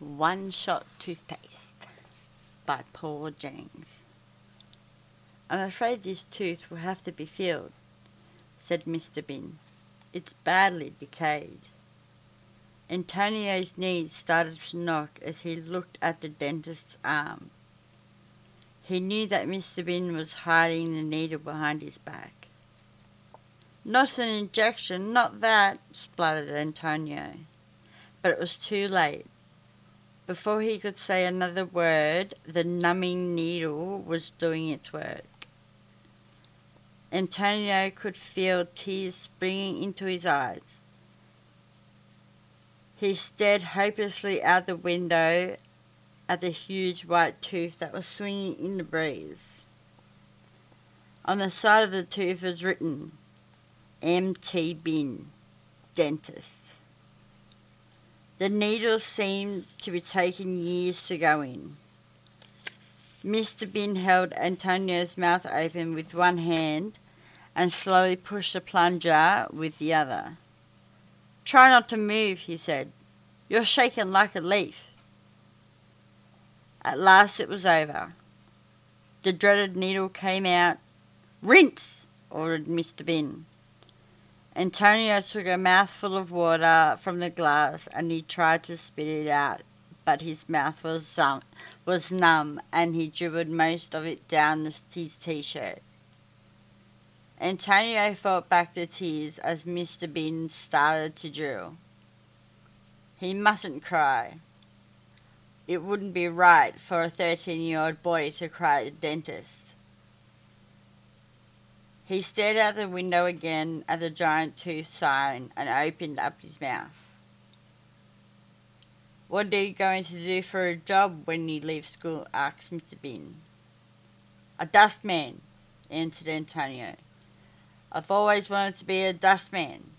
One Shot Toothpaste by Paul Jennings. I'm afraid this tooth will have to be filled, said Mr. Bin. It's badly decayed. Antonio's knees started to knock as he looked at the dentist's arm. He knew that Mr. Bin was hiding the needle behind his back. Not an injection, not that, spluttered Antonio. But it was too late. Before he could say another word, the numbing needle was doing its work. Antonio could feel tears springing into his eyes. He stared hopelessly out the window at the huge white tooth that was swinging in the breeze. On the side of the tooth was written, M.T. Bin, dentist. The needle seemed to be taking years to go in. Mr. Bin held Antonio's mouth open with one hand and slowly pushed the plunger with the other. Try not to move, he said. You're shaking like a leaf. At last it was over. The dreaded needle came out. Rinse, ordered Mr. Bin. Antonio took a mouthful of water from the glass and he tried to spit it out, but his mouth was, was numb and he dribbled most of it down his t shirt. Antonio fought back the tears as Mr. Bin started to drill. He mustn't cry. It wouldn't be right for a 13 year old boy to cry at the dentist. He stared out the window again at the giant tooth sign and opened up his mouth. What are you going to do for a job when you leave school? asked Mr. Bin. A dustman, answered Antonio. I've always wanted to be a dustman.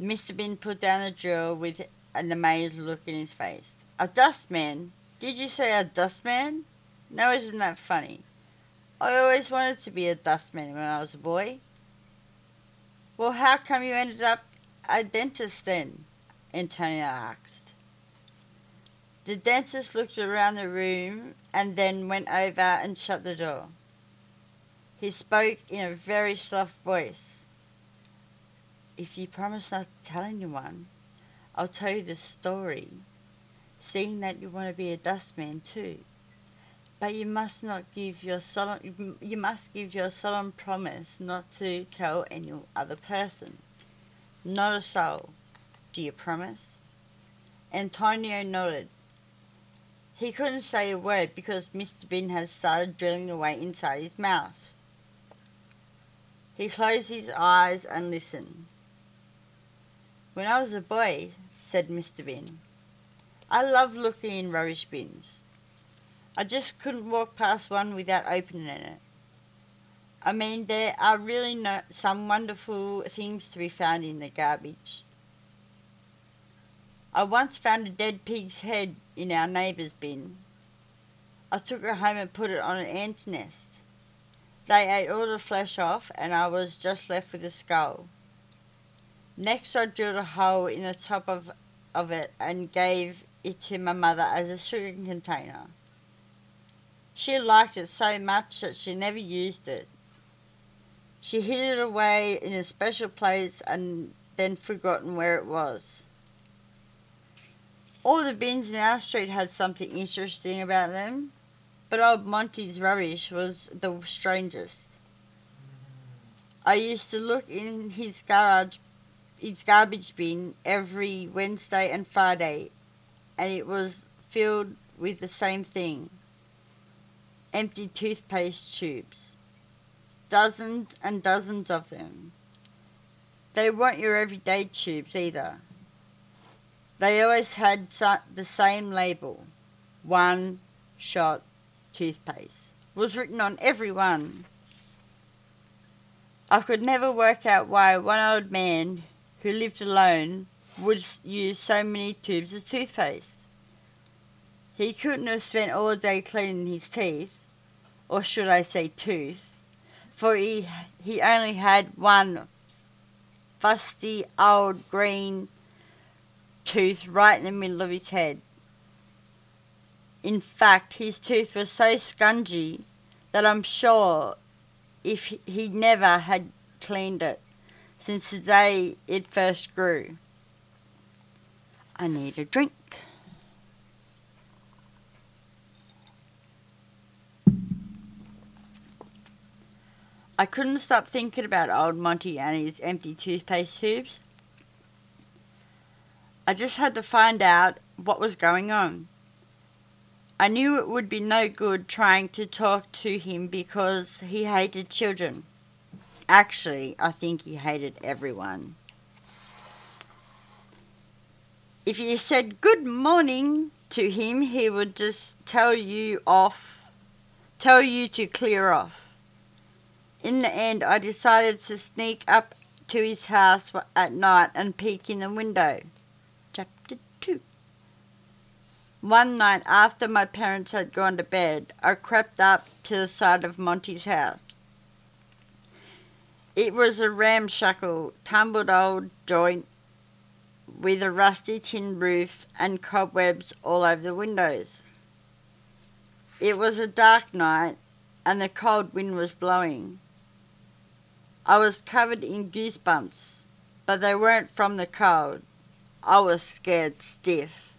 Mr. Bin put down the drill with an amazed look in his face. A dustman? Did you say a dustman? No, isn't that funny? I always wanted to be a dustman when I was a boy. Well, how come you ended up a dentist then? Antonio asked. The dentist looked around the room and then went over and shut the door. He spoke in a very soft voice. If you promise not to tell anyone, I'll tell you the story, seeing that you want to be a dustman too. But you must not give your solemn you must give your solemn promise not to tell any other person. Not a soul. Do you promise? Antonio nodded. He couldn't say a word because Mr. Bin had started drilling away inside his mouth. He closed his eyes and listened. When I was a boy, said Mr. Bin, I loved looking in rubbish bins. I just couldn't walk past one without opening it. I mean, there are really no, some wonderful things to be found in the garbage. I once found a dead pig's head in our neighbour's bin. I took it home and put it on an ant's nest. They ate all the flesh off, and I was just left with the skull. Next, I drilled a hole in the top of, of it and gave it to my mother as a sugar container. She liked it so much that she never used it. She hid it away in a special place and then forgotten where it was. All the bins in our street had something interesting about them but old Monty's rubbish was the strangest. I used to look in his garage, his garbage bin every Wednesday and Friday, and it was filled with the same thing empty toothpaste tubes. Dozens and dozens of them. They weren't your everyday tubes either. They always had the same label one shot toothpaste was written on every one. I could never work out why one old man who lived alone would use so many tubes of toothpaste. He couldn't have spent all day cleaning his teeth, or should I say tooth, for he, he only had one fusty old green tooth right in the middle of his head. In fact, his tooth was so scungy that I'm sure if he never had cleaned it since the day it first grew. I need a drink. I couldn't stop thinking about old Monty and his empty toothpaste tubes. I just had to find out what was going on. I knew it would be no good trying to talk to him because he hated children. Actually, I think he hated everyone. If you said good morning to him, he would just tell you off, tell you to clear off. In the end, I decided to sneak up to his house at night and peek in the window. Chapter 2 One night after my parents had gone to bed, I crept up to the side of Monty's house. It was a ramshackle, tumbled old joint with a rusty tin roof and cobwebs all over the windows. It was a dark night and the cold wind was blowing. I was covered in goosebumps, but they weren't from the cold. I was scared stiff.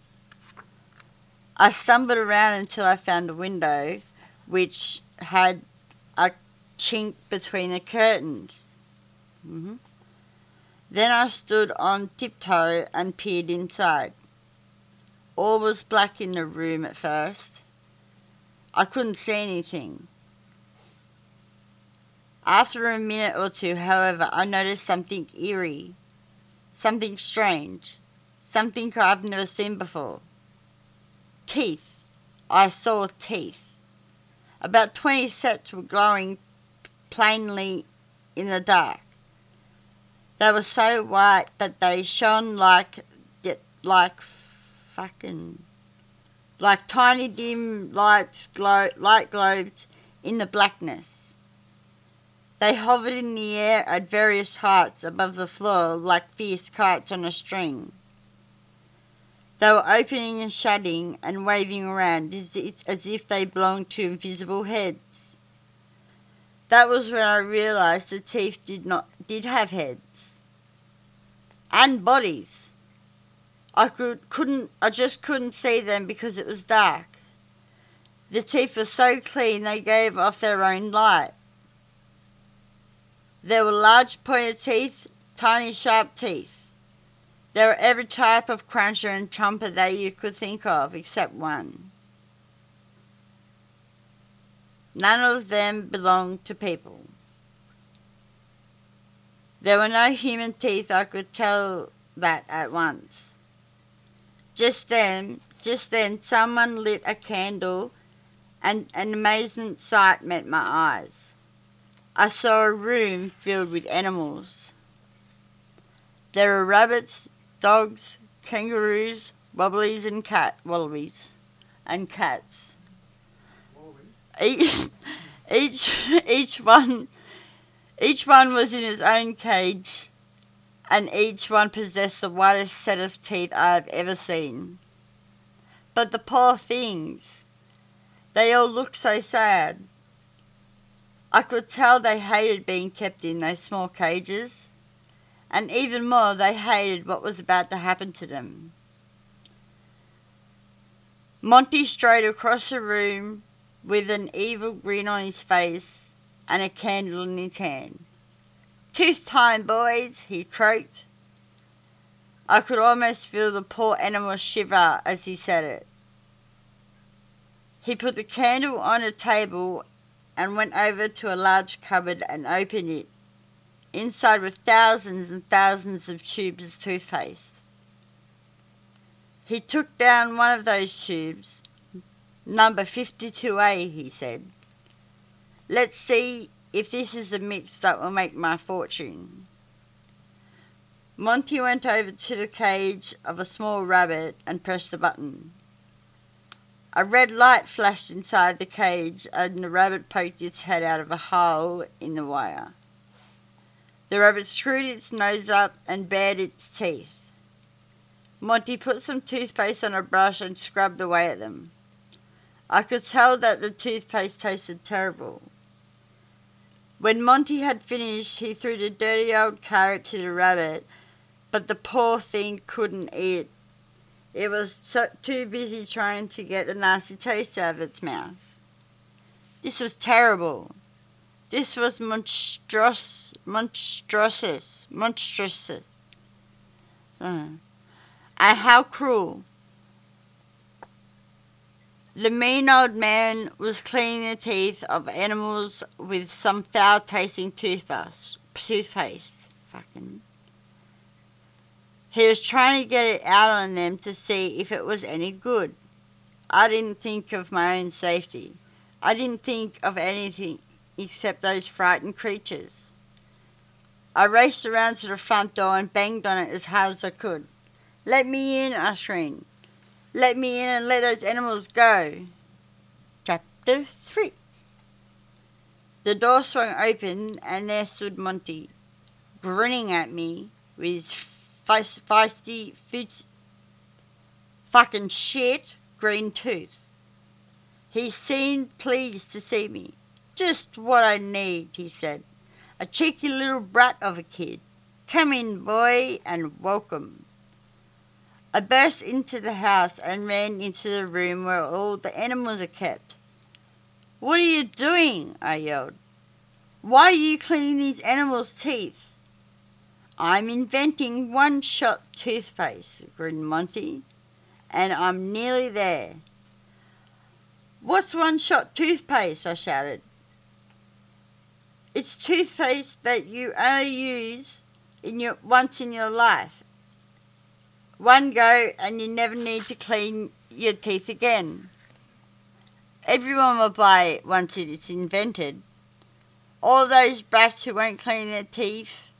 I stumbled around until I found a window which had a chink between the curtains. Mm-hmm. Then I stood on tiptoe and peered inside. All was black in the room at first. I couldn't see anything. After a minute or two, however, I noticed something eerie, something strange, something I've never seen before. Teeth. I saw teeth. About 20 sets were glowing plainly in the dark. They were so white that they shone like like fucking like tiny dim lights glow light globes in the blackness. They hovered in the air at various heights above the floor like fierce kites on a string. They were opening and shutting and waving around as if they belonged to invisible heads. That was when I realized the teeth did not did have heads and bodies. I could couldn't I just couldn't see them because it was dark. The teeth were so clean they gave off their own light. There were large pointed teeth, tiny sharp teeth. There were every type of cruncher and chomper that you could think of except one. None of them belonged to people. There were no human teeth, I could tell that at once. Just then, just then, someone lit a candle, and an amazing sight met my eyes. I saw a room filled with animals. There were rabbits, dogs, kangaroos, wobblies, and cat wallabies, and cats. Each, each, each one, each one was in its own cage, and each one possessed the whitest set of teeth I have ever seen. But the poor things, they all looked so sad. I could tell they hated being kept in those small cages, and even more, they hated what was about to happen to them. Monty strode across the room with an evil grin on his face and a candle in his hand. Tooth time, boys, he croaked. I could almost feel the poor animal shiver as he said it. He put the candle on a table and went over to a large cupboard and opened it. Inside were thousands and thousands of tubes of toothpaste. He took down one of those tubes, number 52A, he said. Let's see if this is a mix that will make my fortune. Monty went over to the cage of a small rabbit and pressed the button. A red light flashed inside the cage, and the rabbit poked its head out of a hole in the wire. The rabbit screwed its nose up and bared its teeth. Monty put some toothpaste on a brush and scrubbed away at them. I could tell that the toothpaste tasted terrible. When Monty had finished, he threw the dirty old carrot to the rabbit, but the poor thing couldn't eat. It was so, too busy trying to get the nasty taste out of its mouth. This was terrible. This was monstrous, monstrous, monstrous. Uh, and how cruel. The mean old man was cleaning the teeth of animals with some foul tasting toothbrush, toothpaste. Fucking. He was trying to get it out on them to see if it was any good. I didn't think of my own safety. I didn't think of anything except those frightened creatures. I raced around to the front door and banged on it as hard as I could. Let me in, I shrieked. Let me in and let those animals go. Chapter 3 The door swung open and there stood Monty, grinning at me with his feisty, feisty, fucking shit green tooth. He seemed pleased to see me. Just what I need, he said. A cheeky little brat of a kid. Come in, boy, and welcome. I burst into the house and ran into the room where all the animals are kept. What are you doing? I yelled. Why are you cleaning these animals' teeth? I'm inventing one shot toothpaste, grinned Monty, and I'm nearly there. What's one shot toothpaste? I shouted. It's toothpaste that you only use in your once in your life one go and you never need to clean your teeth again. Everyone will buy it once it is invented. All those brats who won't clean their teeth,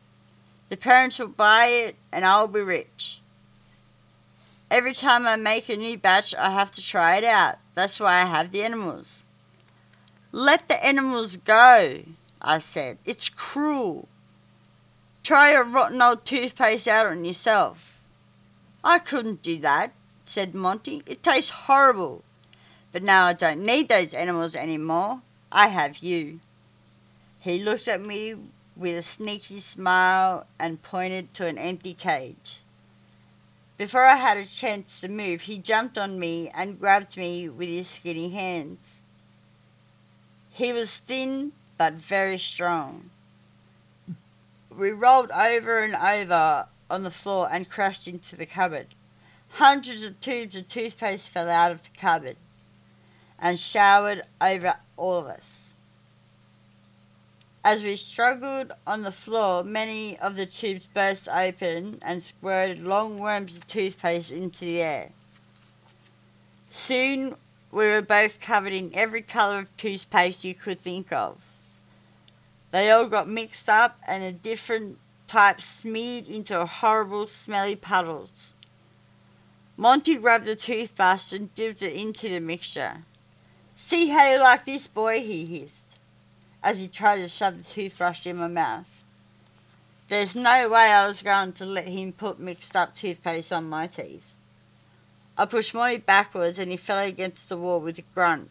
the parents will buy it and I'll be rich. Every time I make a new batch, I have to try it out. That's why I have the animals. Let the animals go, I said. It's cruel. Try a rotten old toothpaste out on yourself. I couldn't do that, said Monty. It tastes horrible. But now I don't need those animals any more. I have you. He looked at me with a sneaky smile and pointed to an empty cage. Before I had a chance to move, he jumped on me and grabbed me with his skinny hands. He was thin but very strong. We rolled over and over on the floor and crashed into the cupboard. Hundreds of tubes of toothpaste fell out of the cupboard and showered over all of us. As we struggled on the floor, many of the tubes burst open and squirted long worms of toothpaste into the air. Soon we were both covered in every colour of toothpaste you could think of. They all got mixed up and a different type smeared into horrible smelly puddles. Monty grabbed a toothbrush and dipped it into the mixture. See how you like this, boy, he hissed, as he tried to shove the toothbrush in my mouth. There's no way I was going to let him put mixed up toothpaste on my teeth. I pushed Monty backwards and he fell against the wall with a grunt.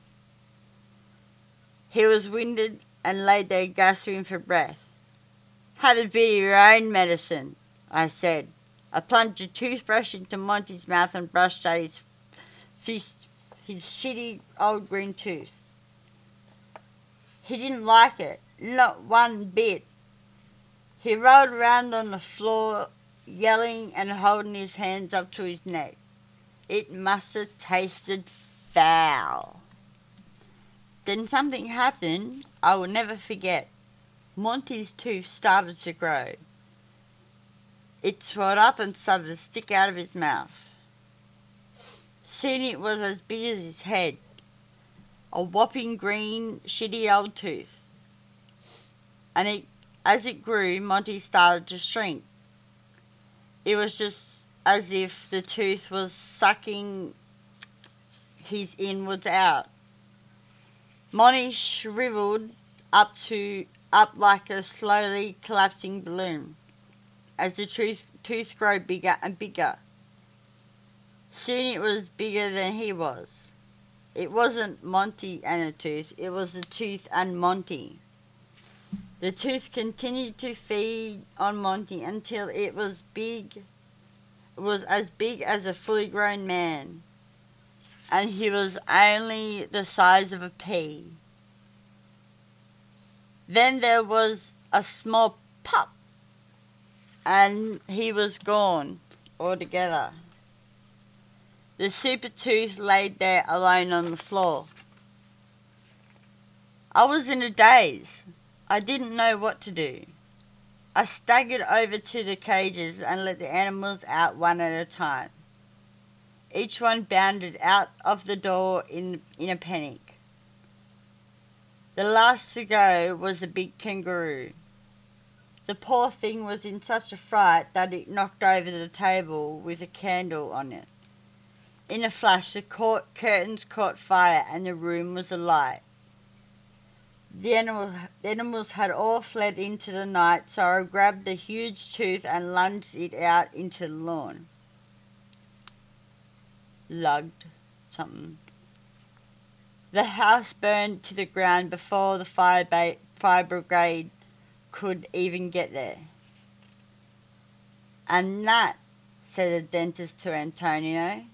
He was winded and lay there gasping for breath. Have a bit of your own medicine, I said. I plunged a toothbrush into Monty's mouth and brushed out his fist, his shitty old green tooth. He didn't like it, not one bit. He rolled around on the floor, yelling and holding his hands up to his neck. It must have tasted foul. Then something happened I will never forget. Monty's tooth started to grow. It swelled up and started to stick out of his mouth. Soon it was as big as his head, a whopping green, shitty old tooth. And it, as it grew, Monty started to shrink. It was just as if the tooth was sucking his inwards out. Monty shriveled up to up like a slowly collapsing balloon as the tooth, tooth grew bigger and bigger. Soon it was bigger than he was. It wasn't Monty and a tooth, it was the tooth and Monty. The tooth continued to feed on Monty until it was big was as big as a fully grown man. And he was only the size of a pea. Then there was a small pop and he was gone altogether. The super tooth laid there alone on the floor. I was in a daze. I didn't know what to do. I staggered over to the cages and let the animals out one at a time. Each one bounded out of the door in, in a panic. The last to go was a big kangaroo. The poor thing was in such a fright that it knocked over the table with a candle on it. In a flash, the court curtains caught fire and the room was alight. The, animal, the animals had all fled into the night, so I grabbed the huge tooth and lunged it out into the lawn. Lugged something. The house burned to the ground before the fire, ba- fire brigade could even get there. And that, said the dentist to Antonio,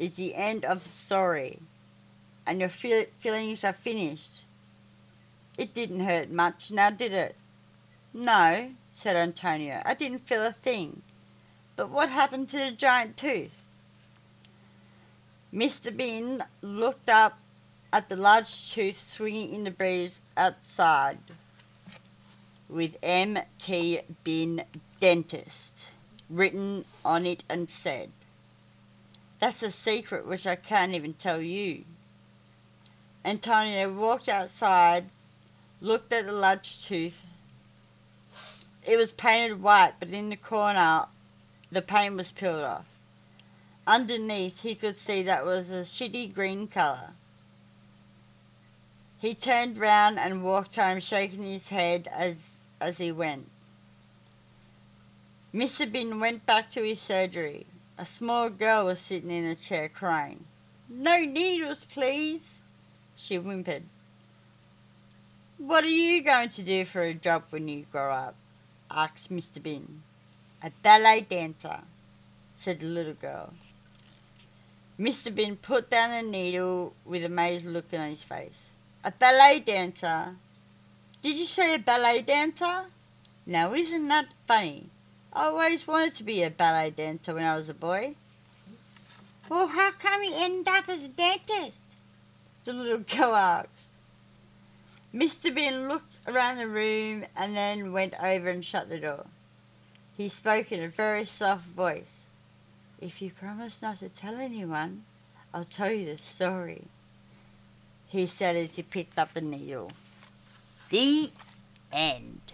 is the end of the story, and your feel- feelings are finished. It didn't hurt much, now did it? No, said Antonio. I didn't feel a thing. But what happened to the giant tooth? Mr. Bin looked up at the large tooth swinging in the breeze outside with M.T. Bin Dentist written on it and said, That's a secret which I can't even tell you. Antonio walked outside, looked at the large tooth. It was painted white, but in the corner the paint was peeled off. Underneath he could see that was a shitty green colour. He turned round and walked home shaking his head as as he went. Mr. Bin went back to his surgery. A small girl was sitting in a chair crying. No needles, please, she whimpered. What are you going to do for a job when you grow up? asked Mr. Bin. A ballet dancer, said the little girl. Mr. Bin put down the needle with amazed look on his face. A ballet dancer? Did you say a ballet dancer? Now, isn't that funny? I always wanted to be a ballet dancer when I was a boy. Well, how come you end up as a dentist? The little girl asked. Mr. Bin looked around the room and then went over and shut the door. He spoke in a very soft voice. If you promise not to tell anyone, I'll tell you the story, he said as he picked up the needle. The end.